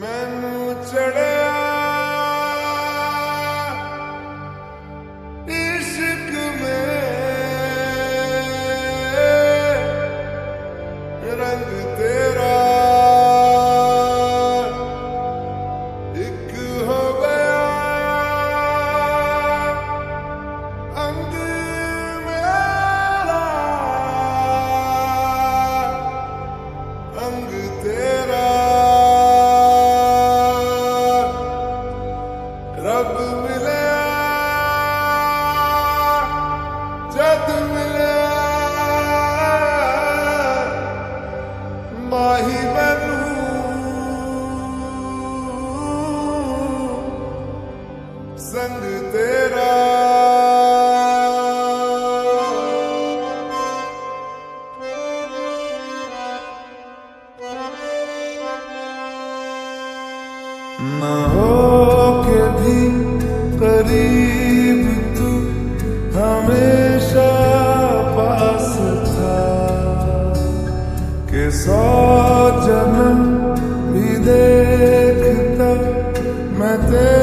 मैं चढ़े संग तेरा। न हो के भी करीब तू हमेशा पास था। के सौ जन्म भी देखता मैं तेरे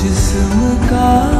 जिसम का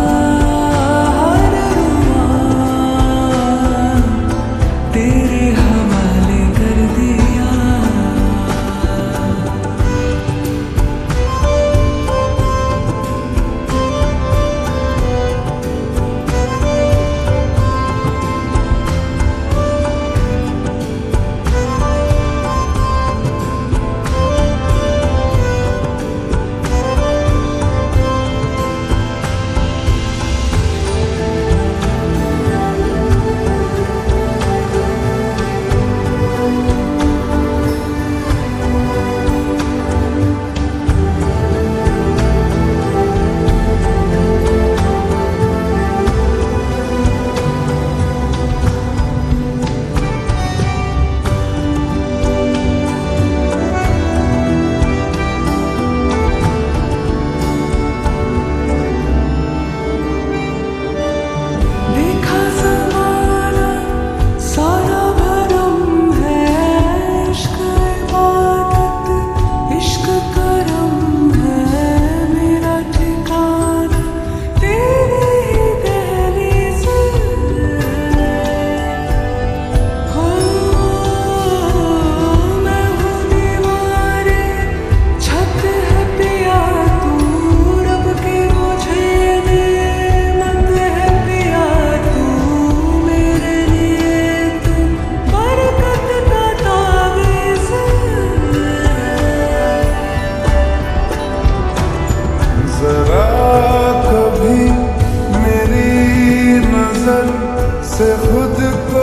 से खुद को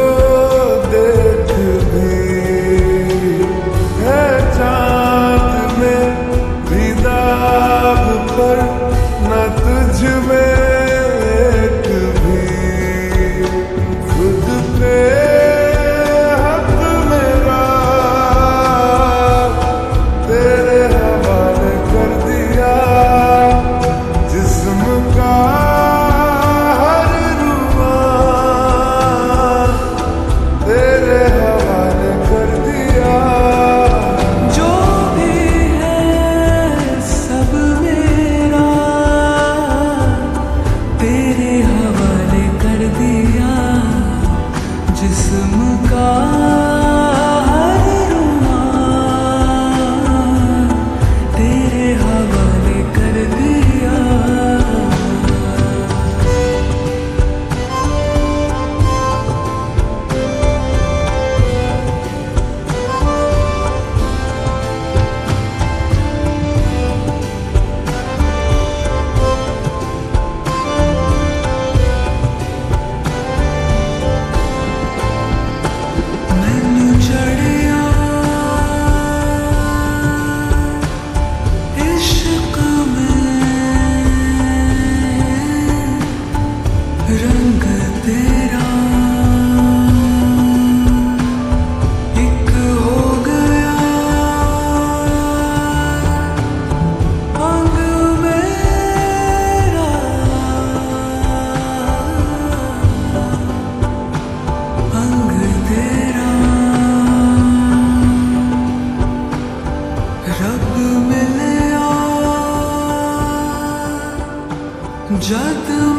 देख भी जग